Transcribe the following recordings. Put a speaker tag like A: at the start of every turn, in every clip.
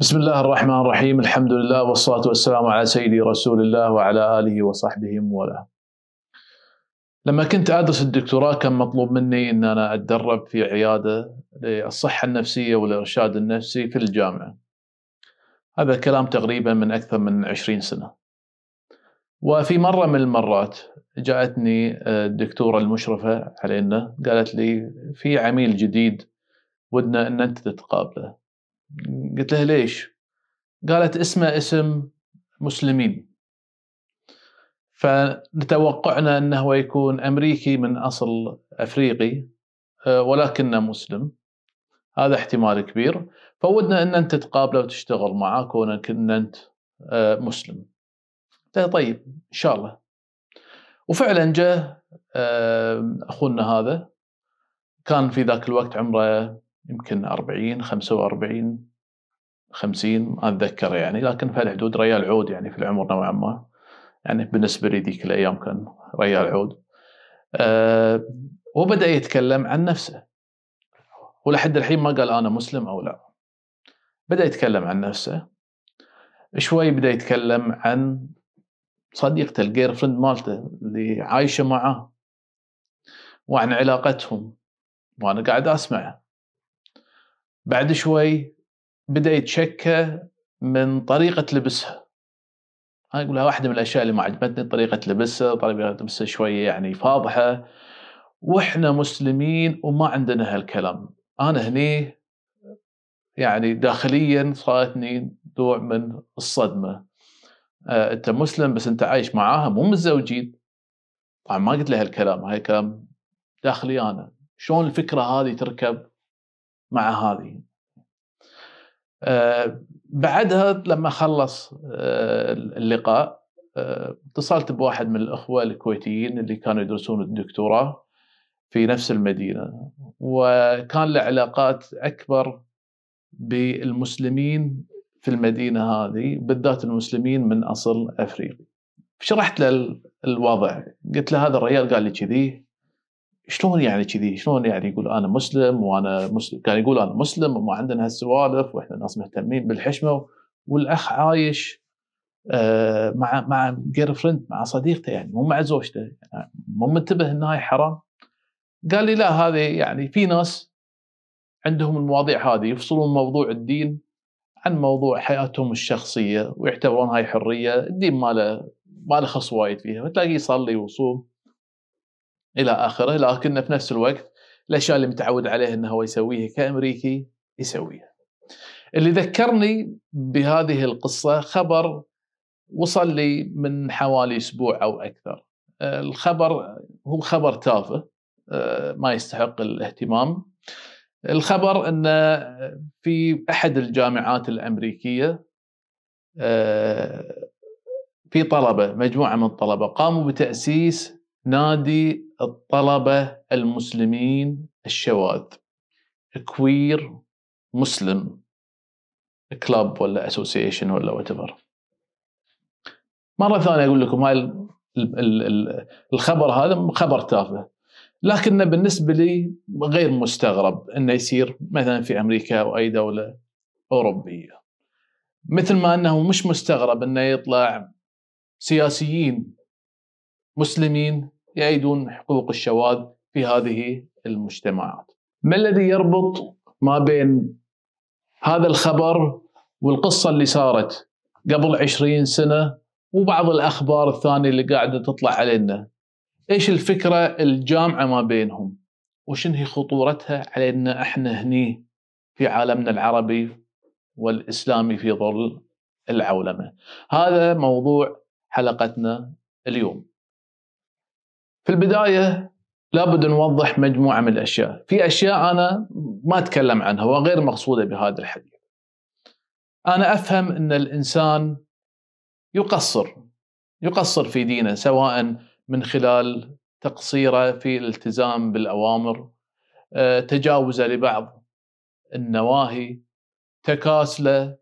A: بسم الله الرحمن الرحيم الحمد لله والصلاة والسلام على سيدي رسول الله وعلى آله وصحبه وله لما كنت أدرس الدكتوراه كان مطلوب مني أن أنا أتدرب في عيادة للصحة النفسية والإرشاد النفسي في الجامعة هذا كلام تقريبا من أكثر من عشرين سنة وفي مرة من المرات جاءتني الدكتورة المشرفة علينا قالت لي في عميل جديد ودنا أن أنت تتقابله قلت لها ليش؟ قالت اسمه اسم مسلمين. فتوقعنا إنه يكون أمريكي من أصل أفريقي آه، ولكنه مسلم. هذا احتمال كبير. فودنا إن أنت تقابله وتشتغل معاه كونك إن أنت آه، مسلم. طيب إن شاء الله. وفعلا جاء آه، أخونا هذا. كان في ذاك الوقت عمره يمكن 40 45 50 ما أتذكر يعني لكن في الحدود ريال عود يعني في العمر نوعا ما. يعني بالنسبة لي ذيك الأيام كان ريال عود. أه وبدا يتكلم عن نفسه. ولحد الحين ما قال أنا مسلم أو لا. بدأ يتكلم عن نفسه. شوي بدأ يتكلم عن صديقته الجير فريند مالته اللي عايشة معاه وعن علاقتهم. وأنا قاعد اسمع بعد شوي بدأ يتشكى من طريقة لبسها. أنا أقولها واحدة من الأشياء اللي ما عجبتني طريقة لبسها طريقة لبسها شوية يعني فاضحة. وإحنا مسلمين وما عندنا هالكلام. أنا هني يعني داخليا صارتني نوع من الصدمة. آه أنت مسلم بس أنت عايش معاها مو متزوجين. طبعا ما قلت له هالكلام هاي كلام داخلي أنا. شلون الفكرة هذه تركب؟ مع هذه. آه بعدها لما خلص آه اللقاء آه اتصلت بواحد من الأخوة الكويتيين اللي كانوا يدرسون الدكتوراه في نفس المدينة. وكان له علاقات أكبر بالمسلمين في المدينة هذه بالذات المسلمين من أصل أفريقي. شرحت له الوضع. قلت له هذا الرجال قال لي كذي. شلون يعني كذي؟ شلون يعني يقول أنا مسلم وأنا مسلم كان يقول أنا مسلم وما عندنا هالسوالف وإحنا ناس مهتمين بالحشمة والأخ عايش آه، مع مع girlfriend مع صديقته يعني مو مع زوجته يعني مو منتبه ان هاي حرام. قال لي لا هذه يعني في ناس عندهم المواضيع هذه يفصلون موضوع الدين عن موضوع حياتهم الشخصية ويعتبرون هاي حرية. الدين ما له ما له خص وايد فيها فتلاقيه يصلي ويصوم. إلى آخره لكن في نفس الوقت الأشياء اللي متعود عليها إنه هو يسويها كأمريكي يسويها. اللي ذكرني بهذه القصة خبر وصل لي من حوالي أسبوع أو أكثر. الخبر هو خبر تافه ما يستحق الاهتمام. الخبر إن في أحد الجامعات الأمريكية في طلبة مجموعة من الطلبة قاموا بتأسيس نادي الطلبة المسلمين الشواذ. queer Muslim. club ولا association ولا what مرة ثانية أقول لكم هاي الخبر هذا خبر تافه. لكنه بالنسبة لي غير مستغرب أنه يصير مثلا في أمريكا أو أي دولة أوروبية. مثل ما أنه مش مستغرب أنه يطلع سياسيين مسلمين يأيدون حقوق الشواذ في هذه المجتمعات. ما الذي يربط ما بين هذا الخبر والقصة اللي صارت قبل عشرين سنة وبعض الأخبار الثانية اللي قاعدة تطلع علينا؟ إيش الفكرة الجامعة ما بينهم؟ وشن هي خطورتها علينا إحنا هني في عالمنا العربي والإسلامي في ظل العولمة؟ هذا موضوع حلقتنا اليوم. في البداية لابد نوضح مجموعة من الأشياء، في أشياء أنا ما أتكلم عنها وغير مقصودة بهذا الحديث. أنا أفهم أن الإنسان يقصر يقصر في دينه سواء من خلال تقصيره في الالتزام بالأوامر، آه، تجاوزه لبعض النواهي، تكاسله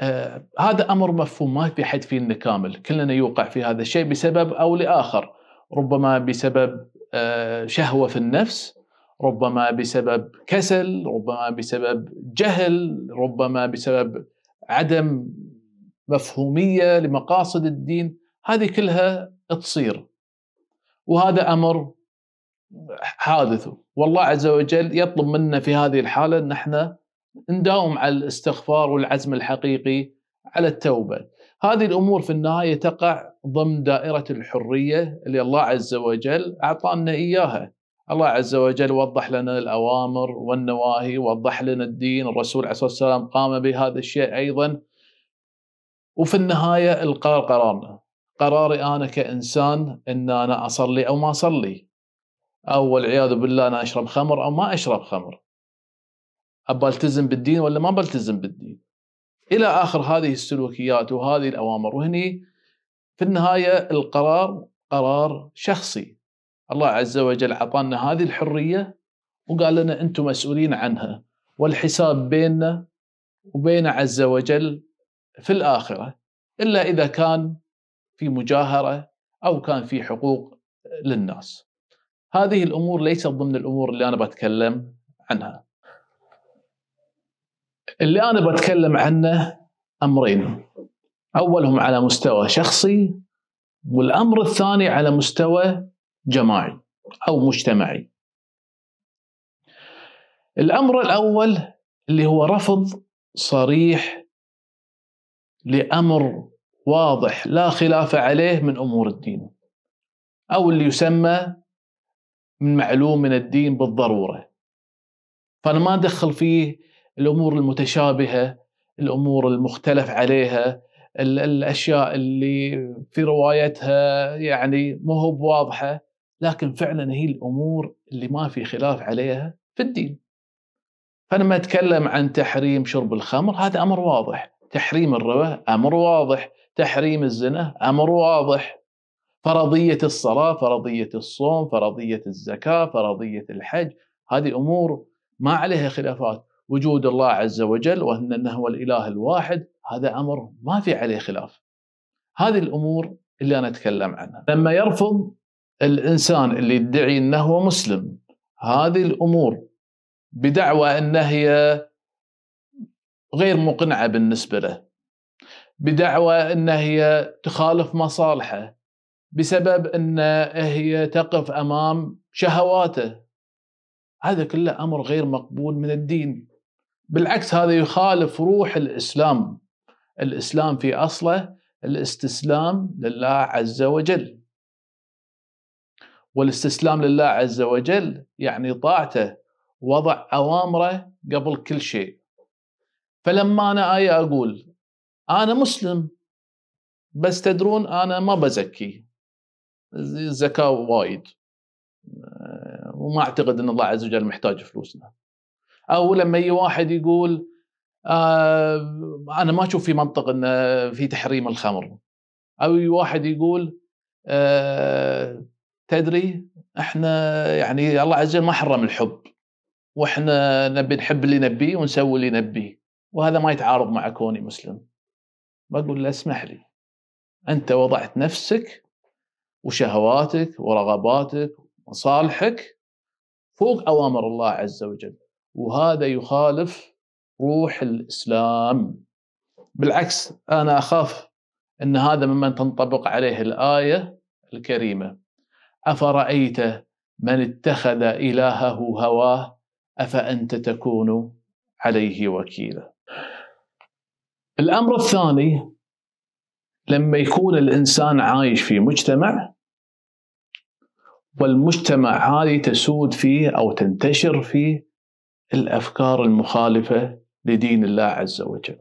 A: آه، هذا أمر مفهوم ما في حد فينا كامل، كلنا يوقع في هذا الشيء بسبب أو لآخر. ربما بسبب آه، شهوة في النفس ربما بسبب كسل ربما بسبب جهل ربما بسبب عدم مفهومية لمقاصد الدين. هذه كلها تصير. وهذا أمر حادث. والله عز وجل يطلب منا في هذه الحالة أن إحنا نداوم على الاستغفار والعزم الحقيقي على التوبة. هذه الأمور في النهاية تقع ضمن دائرة الحرية اللي الله عز وجل أعطانا إياها. الله عز وجل وضح لنا الأوامر والنواهي، وضح لنا الدين، الرسول عليه الصلاة والسلام قام بهذا الشيء أيضا. وفي النهاية القرار قرارنا. قراري أنا كإنسان إن أنا أصلي أو ما أصلي. أو والعياذ بالله أنا أشرب خمر أو ما أشرب خمر. أبى ألتزم بالدين ولا ما بلتزم بالدين إلى آخر هذه السلوكيات وهذه الأوامر وهني في النهاية القرار قرار شخصي الله عز وجل أعطانا هذه الحرية وقال لنا أنتم مسؤولين عنها والحساب بيننا وبين عز وجل في الآخرة إلا إذا كان في مجاهرة أو كان في حقوق للناس. هذه الأمور ليست ضمن الأمور اللي أنا بتكلم عنها. اللي أنا بتكلم عنه أمرين أولهم على مستوى شخصي والأمر الثاني على مستوى جماعي أو مجتمعي. الأمر الأول اللي هو رفض صريح لأمر واضح لا خلاف عليه من أمور الدين أو اللي يسمى من معلوم من الدين بالضرورة. فأنا ما أدخل فيه الأمور المتشابهة الأمور المختلف عليها الأشياء اللي في روايتها يعني مو هو بواضحة لكن فعلا هي الأمور اللي ما في خلاف عليها في الدين. فلما أتكلم عن تحريم شرب الخمر هذا أمر واضح، تحريم الربا أمر واضح، تحريم الزنا أمر واضح. فرضية الصلاة، فرضية الصوم، فرضية الزكاة، فرضية الحج، هذه أمور ما عليها خلافات. وجود الله عز وجل وأنه هو الإله الواحد هذا أمر ما في عليه خلاف. هذه الأمور اللي أنا أتكلم عنها. لما يرفض الإنسان اللي يدعي أنه هو مسلم هذه الأمور بدعوى أنها هي غير مقنعة بالنسبة له. بدعوى أنها هي تخالف مصالحه بسبب أن هي تقف أمام شهواته. هذا كله أمر غير مقبول من الدين. بالعكس هذا يخالف روح الإسلام. الإسلام في أصله الاستسلام لله عز وجل. والاستسلام لله عز وجل يعني طاعته وضع أوامره قبل كل شيء. فلما أنا آية أقول أنا مسلم بس تدرون أنا ما بزكي. الزكاة وايد. وما أعتقد إن الله عز وجل محتاج فلوسنا. أو لما يجي واحد يقول آه أنا ما أشوف في منطق إن في تحريم الخمر. أو واحد يقول آه تدري إحنا يعني الله عز وجل ما حرم الحب وإحنا نبي نحب اللي نبيه ونسوي اللي نبيه وهذا ما يتعارض مع كوني مسلم. بقول له اسمح لي أنت وضعت نفسك وشهواتك ورغباتك ومصالحك فوق أوامر الله عز وجل وهذا يخالف روح الإسلام. بالعكس أنا أخاف إن هذا ممن تنطبق عليه الآية الكريمة. أفرأيت من اتخذ إلهه هواه؟ أفأنت تكون عليه وكيلا. الأمر الثاني لما يكون الإنسان عايش في مجتمع والمجتمع هذه تسود فيه أو تنتشر فيه الأفكار المخالفة لدين الله عز وجل.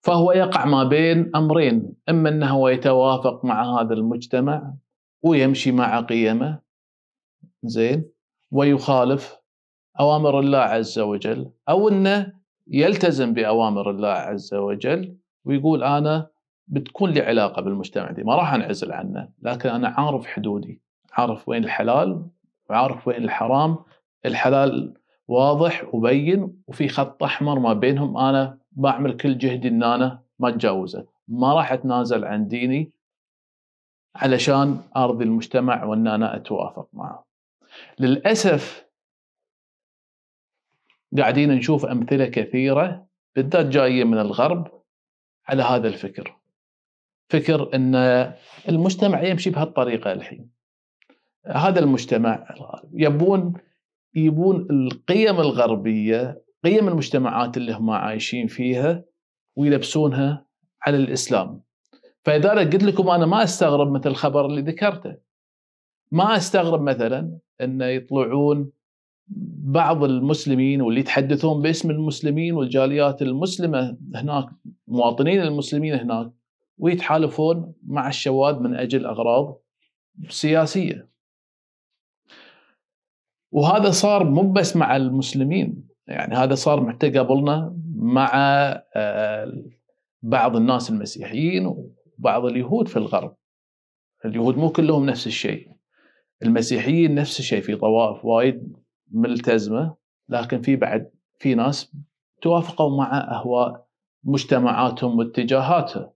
A: فهو يقع ما بين أمرين، إما أنه هو يتوافق مع هذا المجتمع ويمشي مع قيمه زين ويخالف أوامر الله عز وجل أو أنه يلتزم بأوامر الله عز وجل ويقول أنا بتكون لي علاقة بالمجتمع دي ما راح أنعزل عنه لكن أنا عارف حدودي عارف وين الحلال وعارف وين الحرام الحلال واضح وبين وفي خط أحمر ما بينهم أنا بعمل كل جهدي إن أنا ما أتجاوزه. ما راح أتنازل عن ديني علشان أرضي المجتمع وإن أنا أتوافق معه. للأسف قاعدين نشوف أمثلة كثيرة بالذات جاية من الغرب على هذا الفكر. فكر إن المجتمع يمشي بهالطريقة الحين. هذا المجتمع يبون يبون القيم الغربية قيم المجتمعات اللي هم عايشين فيها ويلبسونها على الإسلام فإذا قلت لكم أنا ما أستغرب مثل الخبر اللي ذكرته ما أستغرب مثلا إن يطلعون بعض المسلمين واللي يتحدثون باسم المسلمين والجاليات المسلمة هناك مواطنين المسلمين هناك ويتحالفون مع الشواذ من أجل أغراض سياسية. وهذا صار مو بس مع المسلمين يعني هذا صار حتى قبلنا مع آه، بعض الناس المسيحيين وبعض اليهود في الغرب. اليهود مو كلهم نفس الشيء. المسيحيين نفس الشيء في طوائف وايد ملتزمة لكن في بعد في ناس توافقوا مع أهواء مجتمعاتهم واتجاهاتها.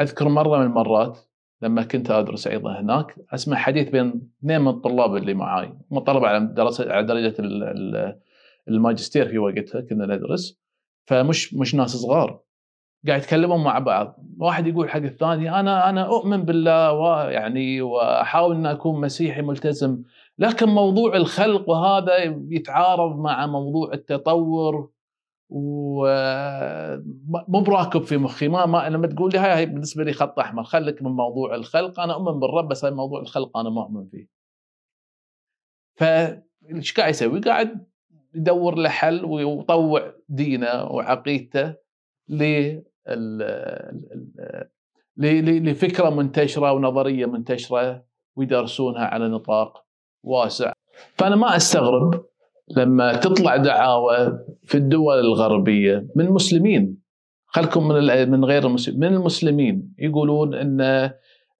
A: أذكر مرة من المرات لما كنت أدرس أيضا هناك أسمع حديث بين اثنين من الطلاب اللي معاي، هم طلبة على دراسه على درجة الماجستير في وقتها كنا ندرس. فمش مش ناس صغار. قاعد يتكلمون مع بعض. واحد يقول حق الثاني أنا أنا أؤمن بالله ويعني وأحاول إن أكون مسيحي ملتزم. لكن موضوع الخلق وهذا يتعارض مع موضوع التطور ومو براكب في مخي ما, ما لما تقول لي هاي بالنسبة لي خط أحمر خليك من موضوع الخلق أنا أؤمن بالرب بس موضوع الخلق أنا ما أؤمن فيه. فايش قاعد يسوي؟ قاعد يدور له حل ويطوع دينه وعقيدته لفكرة منتشرة ونظرية منتشرة ويدرسونها على نطاق واسع فأنا ما أستغرب لما تطلع دعاوى في الدول الغربية من مسلمين خلكم من من غير المسلمين من المسلمين. يقولون إن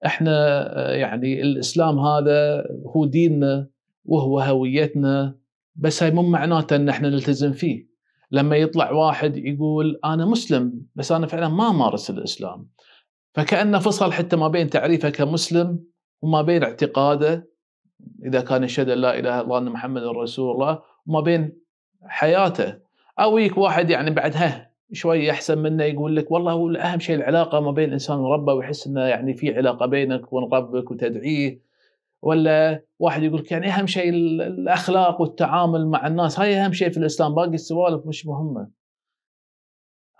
A: إحنا يعني الإسلام هذا هو ديننا وهو هويتنا بس هاي مو معناته إن إحنا نلتزم فيه. لما يطلع واحد يقول أنا مسلم بس أنا فعلا ما مارس الإسلام. فكانه فصل حتى ما بين تعريفه كمسلم وما بين اعتقاده. إذا كان يشهد أن لا إله إلا الله ان محمد رسول الله وما بين حياته. أو يك واحد يعني بعدها شوي أحسن منه يقول لك والله هو أهم شيء العلاقة ما بين الانسان وربه ويحس إنه يعني في علاقة بينك وبين ربك وتدعيه. ولا واحد يقول لك يعني أهم شيء الأخلاق والتعامل مع الناس هاي أهم شيء في الإسلام باقي السوالف مش مهمة.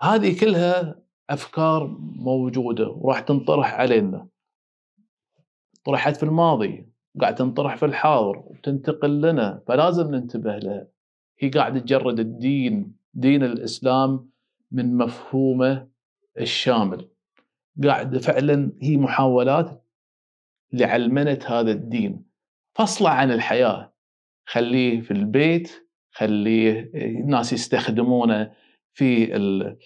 A: هذه كلها أفكار موجودة وراح تنطرح علينا. طرحت في الماضي. قاعد تنطرح في الحاضر وتنتقل لنا فلازم ننتبه لها هي قاعدة تجرد الدين دين الإسلام من مفهومه الشامل. قاعدة فعلا هي محاولات لعلمنة هذا الدين. فصله عن الحياة. خليه في البيت خليه الناس يستخدمونه في ال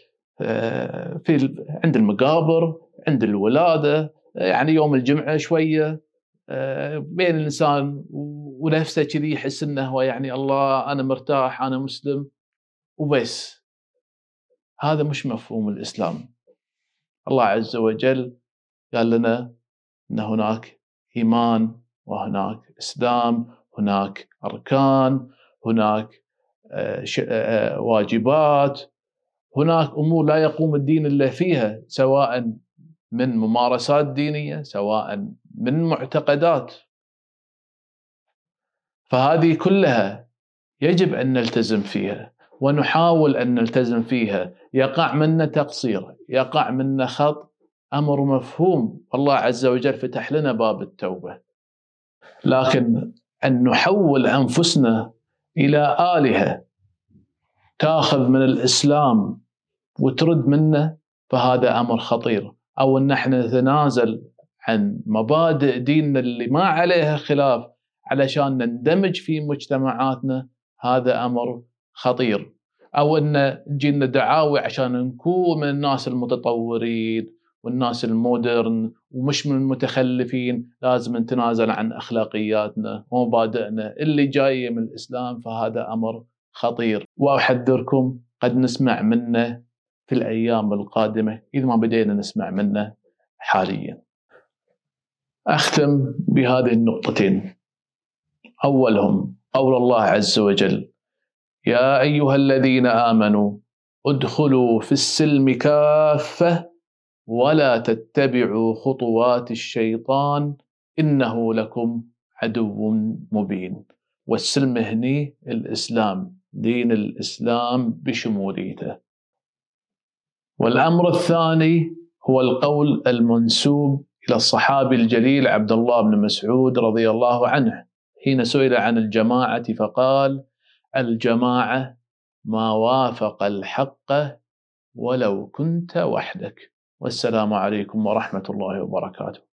A: آه، في عند المقابر عند الولادة. يعني يوم الجمعة شوية بين الإنسان ونفسه كذي يحس إنه هو يعني الله أنا مرتاح أنا مسلم وبس. هذا مش مفهوم الإسلام. الله عز وجل قال لنا إن هناك إيمان وهناك إسلام هناك أركان هناك آه، آه، واجبات هناك أمور لا يقوم الدين إلا فيها سواء من ممارسات دينية سواء من معتقدات. فهذه كلها يجب أن نلتزم فيها ونحاول أن نلتزم فيها. يقع منا تقصير يقع منا خط أمر مفهوم. الله عز وجل فتح لنا باب التوبة. لكن أن نحول أنفسنا إلى آلهة تاخذ من الإسلام وترد منه فهذا أمر خطير. أو أن إحنا نتنازل عن مبادئ ديننا اللي ما عليها خلاف علشان نندمج في مجتمعاتنا هذا أمر خطير. أو أن تجينا دعاوي عشان نكون من الناس المتطورين والناس المودرن ومش من المتخلفين لازم نتنازل عن أخلاقياتنا ومبادئنا اللي جاية من الإسلام فهذا أمر خطير. وأحذركم قد نسمع منه في الأيام القادمة اذا ما بدينا نسمع منه حاليا. أختم بهذه النقطتين. أولهم قول الله عز وجل: يا أيها الذين آمنوا ادخلوا في السلم كافة ولا تتبعوا خطوات الشيطان إنه لكم عدو مبين والسلم هني الإسلام دين الإسلام بشموليته والأمر الثاني هو القول المنسوب إلى الصحابي الجليل عبد الله بن مسعود رضي الله عنه حين سئل عن الجماعة فقال الجماعة ما وافق الحق ولو كنت وحدك والسلام عليكم ورحمة الله وبركاته.